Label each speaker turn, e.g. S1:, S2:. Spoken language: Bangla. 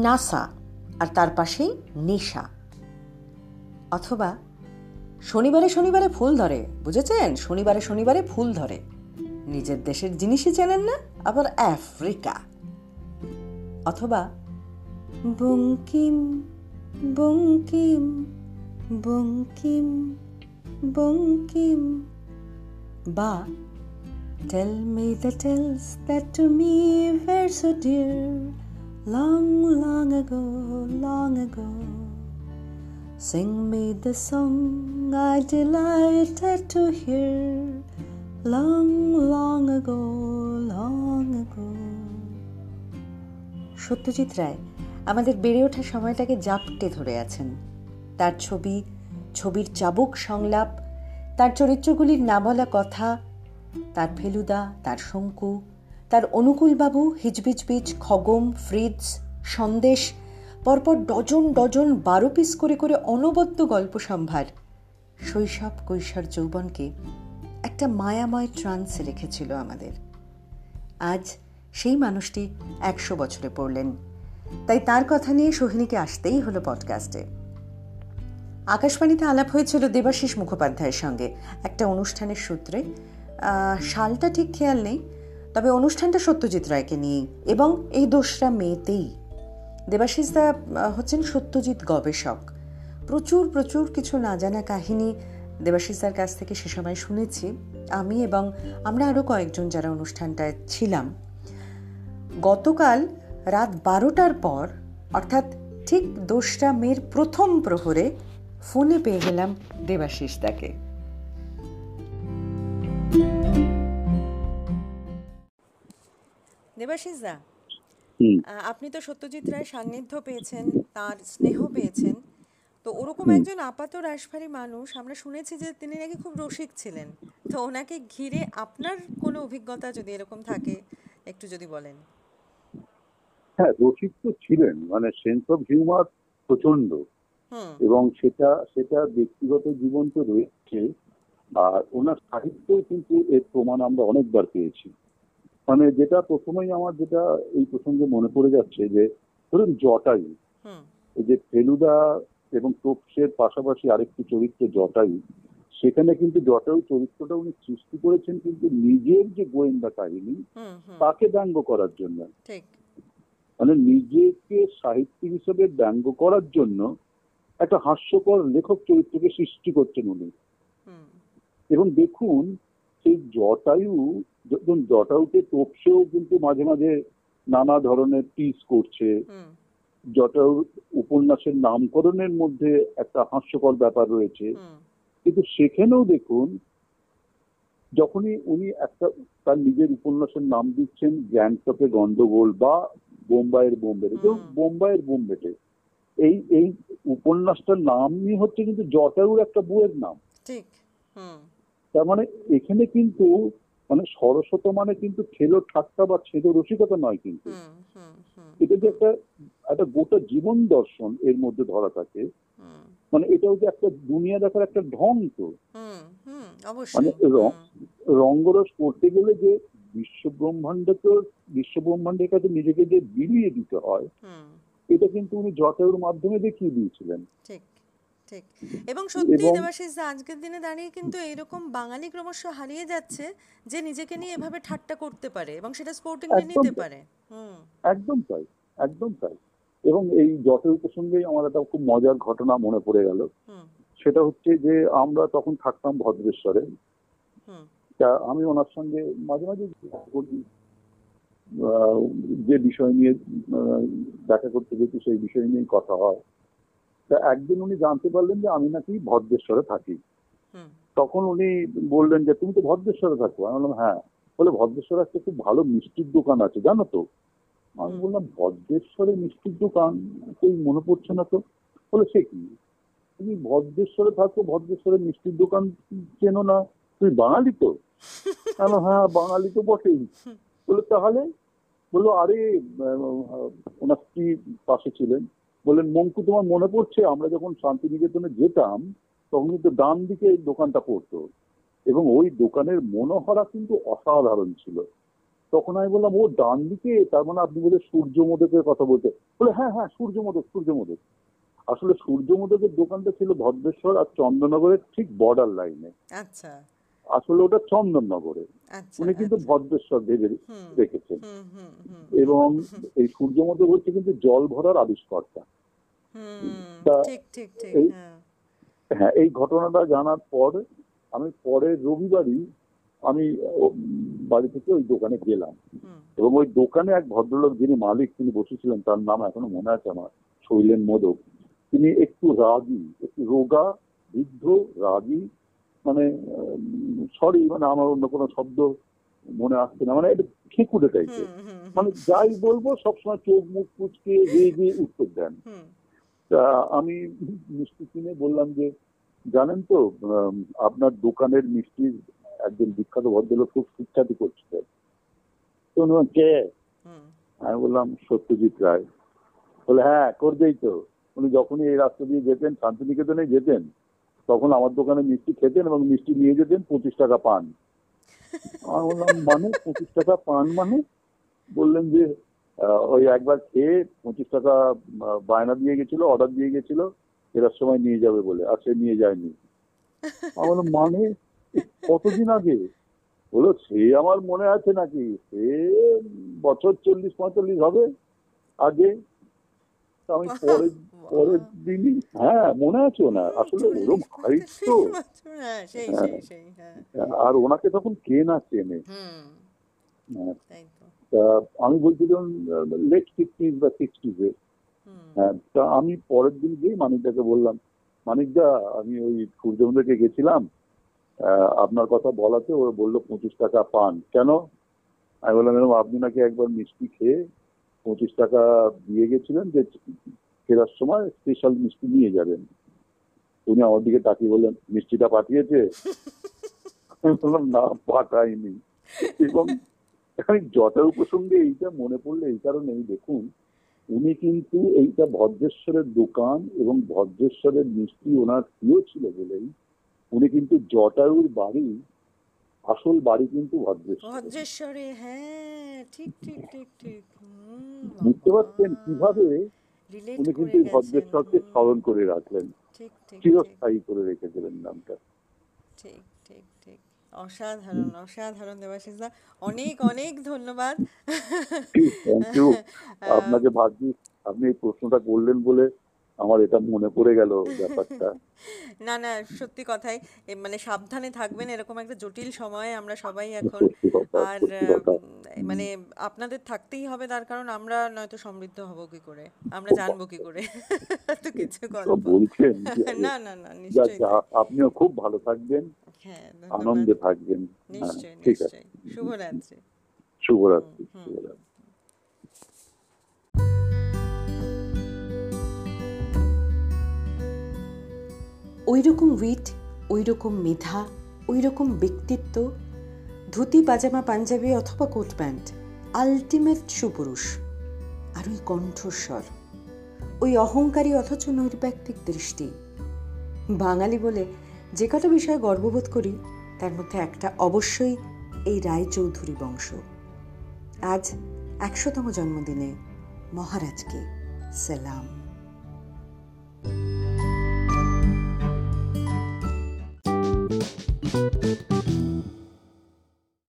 S1: নাসা আর তার পাশেই নেশা। অথবা শনিবারে শনিবারে ফুল ধরে, বুঝেছেন? শনিবারে শনিবারে ফুল ধরে। নিজের দেশের জিনিসই চেনেন না, আবার আফ্রিকা। অথবা বঙ্কিম বঙ্কিম বঙ্কিম বঙ্কিম। বা Tell me the tales that to me were so dear long, long ago, long ago. Sing me the song I delighted to hear long, long ago, long ago. Satyajit Ray আমাদের বেড়ে ওঠা সময়টাকে জাপটে ধরে আছেন তার ছবি ছবির চাবুক সংলাপ তার চরিত্রগুলির না বলা কথা তার ফেলুদা তার শঙ্কু তার অনুকূলবাবু হিজবিজবিজ খগম, ফ্রিজ, সন্দেশ, পরপর ডজন ডজন বারো পিস করে করে অনবদ্য গল্প সম্ভার। শৈশব কৈশোর যৌবনকে একটা মায়াময় ট্রান্সে রেখেছিল আমাদের। আজ সেই মানুষটি একশো বছরে পড়লেন। তাই তার কথা নিয়ে সোহিনীকে আসতেই হলো পডকাস্টে। আকাশবাণীতে আলাপ হয়েছিল দেবাশিস মুখোপাধ্যায়ের সঙ্গে। একটা অনুষ্ঠানের সূত্রে সালটা ঠিক খেয়াল নেই তবে অনুষ্ঠানটা সত্যজিৎ রায়কে নিয়েই এবং এই দোসরা মেয়েতেই দেবাশিস দা হচ্ছেন সত্যজিৎ গবেষক। প্রচুর প্রচুর কিছু না জানা কাহিনী দেবাশিসদার কাছ থেকে সে সময় শুনেছি। আমি এবং আমরা আরও কয়েকজন যারা অনুষ্ঠানটায় ছিলাম। গতকাল রাত বারোটার পর, অর্থাৎ ঠিক দোসরা মেয়ের প্রথম প্রহরে ফোনে পেয়ে গেলাম দেবাশিস দেবাশিস দা আপনি তো সত্যজিৎ রায় সান্নিধ্য পেয়েছেন তার স্নেহ পেয়েছেন। তো ওরকম একজন আপাত রাশভারী মানুষ আমরা শুনেছি যে তিনি নাকি খুব রসিক ছিলেন। তো ওনাকে ঘিরে আপনার কোনো অভিজ্ঞতা যদি এরকম থাকে একটু যদি বলেন।
S2: হ্যাঁ রসিক তো ছিলেন মানে সেন্স অফ হিউমার প্রচণ্ড এবং সেটা সেটা ব্যক্তিগত জীবন তো রয়েছে। আর ওনার সাহিত্য কিন্তু এর প্রমাণ আমরা অনেকবার পেয়েছি। মানে যেটা প্রথমেই আমার যেটা এই প্রসঙ্গে মনে পড়ে যাচ্ছে যে ধরুন জটায়ু। এই যে ফেলুদা এবং তোপসের পাশাপাশি আরেকটি চরিত্র জটায়ু সেখানে কিন্তু জটায়ু চরিত্রটা উনি সৃষ্টি করেছেন কিন্তু নিজের যে গোয়েন্দা কাহিনী তাকে ব্যঙ্গ করার জন্য। মানে নিজেকে সাহিত্যিক হিসেবে ব্যঙ্গ করার জন্য একটা হাস্যকর লেখক চরিত্রকে সৃষ্টি করছেন উনি। এবং দেখুন সেই জটায়ু যখন জটায়ুকে তোপসেও কিন্তু মাঝে মাঝে নানা ধরনের টিস করছে। জটায়ুর উপন্যাসের নামকরণের মধ্যে একটা হাস্যকর ব্যাপার রয়েছে। কিন্তু সেখানেও দেখুন যখনই উনি একটা তার নিজের উপন্যাসের নাম দিচ্ছেন গ্যাংটকে গন্ডগোল বা বোম্বাইয়ের বোম্বেটে যেমন বোম্বাইয়ের বোম্বেটে এই এই উপন্যাসটার নামই হচ্ছে কিন্তু জটায়ুর একটা বইয়ের নাম।
S1: ঠিক
S2: তার মানে এখানে কিন্তু মানে সরস্বত মানে কিন্তু ছেলো ঠাট্টা বা ছেদ রসিকতা নয় কিন্তু। এটা যে একটা একটা গোটা জীবন দর্শন এর মধ্যে ধরা থাকে মানে এটাও যে একটা দুনিয়া দেখার একটা ঢং তো। মানে রঙ্গরস করতে গেলে যে বিশ্ব ব্রহ্মাণ্ড তো বিশ্ব ব্রহ্মাণ্ডের কাছে নিজেকে যে বিলিয়ে দিতে হয় এটা কিন্তু উনি জটায়ুর মাধ্যমে দেখিয়ে দিয়েছিলেন।
S1: ঠিক। এবং সত্যি দেবাশিস আজকের দিনে দাঁড়িয়ে কিন্তু এইরকম বাঙালি ক্রমশ হারিয়ে যাচ্ছে যে নিজেকে নিয়ে এভাবে ঠাট্টা করতে পারে এবং সেটা স্পোর্টিং নিতে পারে।
S2: একদম তাই একদম তাই। এবং এই জটের প্রসঙ্গে আমার একটা খুব মজার ঘটনা মনে পড়ে গেল। সেটা হচ্ছে যে আমরা তখন থাকতাম ভদ্রেশ্বরে। তা আমি ওনার সঙ্গে মাঝে মাঝে যে বিষয় নিয়ে দেখা করতে যেত সেই বিষয় নিয়ে কথা হয়। তা একদিন উনি জানতে পারলেন যে আমি নাকি ভদ্রেশ্বরে থাকি। তখন উনি বললেন যে তুমি তো ভদ্রেশ্বরে থাকো। আমি বললাম হ্যাঁ। বলে ভদ্রেশ্বরে একটা খুব ভালো মিষ্টির দোকান আছে জানো তো? আমি বললাম ভদ্রেশ্বরে মিষ্টির দোকান? কই মনে পড়ছে না তো? বলে সে কি? তুমি ভদ্রেশ্বরে থাকো ভদ্রেশ্বরে মিষ্টির দোকান চেনো না? তুই বাঙালি তো? হ্যাঁ বাঙালি তো বটেই। বলে তাহলে? বলল আরে ওনার স্ত্রী পাশে ছিলেন। বললেন, মঙ্কু, তোমার মনে পড়ছে? আমরা যখন শান্তিনিকেতনে যেতাম, তখন কিন্তু ডান দিকে দোকানটা পড়তো। এবং ওই দোকানের মনোহরা কিন্তু অসাধারণ ছিল। তখন আমি বললাম, ও ডান দিকে তার মানে আপনি বলে সূর্য মোদকের কথা বলতে বলে হ্যাঁ হ্যাঁ সূর্য মোদক সূর্য মোদক আসলে সূর্য মোদকের দোকানটা ছিল ভদ্রেশ্বর আর চন্দননগরের ঠিক বর্ডার লাইনে
S3: আচ্ছা।
S2: আসলে ওটা চন্দননগরে
S3: আচ্ছা
S2: উনি কিন্তু ভদ্রেশ্বর ভেবে রেখেছেন এবং এই সূর্য মোদক হচ্ছে কিন্তু জল ভরার আবিষ্কর্তা।
S3: হ্যাঁ।
S2: হ্যাঁ এই ঘটনাটা জানার পর আমি পরের রবিবারই আমি বাড়ি থেকে ওই দোকানে গেলাম। এবং ওই দোকানে এক ভদ্রলোক যিনি মালিক তিনি বসেছিলেন তার নাম এখনও মনে আছে আমার শৈলেন মোদক। তিনি একটু রাগী একটু রোগা বৃদ্ধ রাগী মানে সরি মানে আমার অন্য কোনো শব্দ মনে আসছে না। মানে একটু খেকুটে টাইপের মানে যাই বলব সবসময় চোখ মুখ কুচকে রেগে উত্তর দেন। তা আমি মিষ্টি কিনে বললাম যে জানেন তো আপনার দোকানের মিষ্টির একজন বিখ্যাত ভদ্রলোক খুব সুখ্যাতি করছে। তো কে? আমি বললাম সত্যজিৎ রায়। বলে হ্যাঁ করবেই তো। উনি যখনই এই রাস্তা দিয়ে যেতেন শান্তিনিকেতনে যেতেন। তখন আমার দোকানে মিষ্টি খেতেন এবং মিষ্টি নিয়ে যেতেন পঁচিশ টাকা পান। আমি বললাম মানে পঁচিশ টাকা পান মানে? বললেন যে ওই একবার খেয়ে পঁচিশ টাকা বায়না দিয়ে গেছিল অর্ডার দিয়ে গেছিল ফেরার সময় নিয়ে যাবে বলে আর সে নিয়ে যায়নি। আমি বললাম মানে? কতদিন আগে? বলো সে আমার মনে আছে নাকি সে বছর চল্লিশ পঁয়তাল্লিশ হবে আগে। আমি পরের পরের দিনই হ্যাঁ মনে আছে না আসলে ওরম হাইট তো
S3: হ্যাঁ সেই হ্যাঁ।
S2: আর ওনাকে তখন কে না চেনে। হ্যাঁ, আমি বলছিলাম লেট বা সিক্সটিজে হ্যাঁ তা আমি পরের দিন গিয়ে মানিকদাকে বললাম মানিকদা আমি ওই সূর্যমন্দিরকে গেছিলাম। আপনার কথা বলাতে ও বলল পঁচিশ টাকা পান। কেন? আমি বললাম ম্যাডাম আপনি নাকি একবার মিষ্টি খেয়ে পঁচিশ টাকা দিয়ে গেছিলেন যে ফেরার সময় স্পেশাল মিষ্টি নিয়ে যাবেন। উনি আমার দিকে তাকিয়ে বললেন মিষ্টিটা পাঠিয়েছে? বললাম না পাঠায়নি এবং আমি জটায়ু প্রসঙ্গে এইটা মনে পড়লে এই কারণেই দেখুন উনি কিন্তু এইটা ভদ্রেশ্বরের দোকান এবং ভদ্রেশ্বরের মিষ্টি ওনার প্রিয় ছিল বলেই উনি কিন্তু জটায়ুর বাড়ি আসল বাড়ি কিন্তু ভদ্রেশ্বর।
S3: ভদ্রেশ্বরে হ্যাঁ ঠিক ঠিক ঠিক ঠিক।
S2: বুঝতে পারছেন কীভাবে উনি কিন্তু ভদ্রেশ্বরকে স্মরণ করে রাখলেন। চিরস্থায়ী করে রেখেছিলেন নামটা।
S3: ঠিক ঠিক ঠিক। অসাধারণ অসাধারণ দেবাশিস দা। অনেক অনেক ধন্যবাদ।
S2: আপনাকে ভাবছি আপনি এই প্রশ্নটা করলেন বলে আমার এটা মনে পড়ে গেল ব্যাপারটা।
S3: না না সত্যি কথাই। মানে সাবধানে থাকবেন এরকম একটা জটিল সময়ে আমরা সবাই এখন। আর মানে আপনাদের থাকতেই হবে তার কারণ আমরা নয়তো সমৃদ্ধ হব কি করে? আমরা জানব কি করে? তো কিছু গল্প। না না না নিশ্চয়ই।
S2: আপনিও খুব ভালো থাকবেন।
S3: হ্যাঁ
S2: আনন্দে থাকবেন। হ্যাঁ
S3: নিশ্চয়ই নিশ্চয়ই। শুভরাত্রি।
S2: শুভরাত্রি। শুভরাত্রি।
S1: ওই রকম উইট ওই রকম মেধা ওই রকম ব্যক্তিত্ব, ধুতি, পাজামা, পাঞ্জাবি অথবা কোট প্যান্ট আলটিমেট সুপুরুষ। আর ওই কণ্ঠস্বর, ওই অহংকারী অথচ নৈর্ব্যক্তিক দৃষ্টি। বাঙালি বলে যে কটা বিষয়ে গর্ববোধ করি, তার মধ্যে একটা অবশ্যই এই রায়চৌধুরী বংশ। আজ একশোতম জন্মদিনে মহারাজকে সালাম।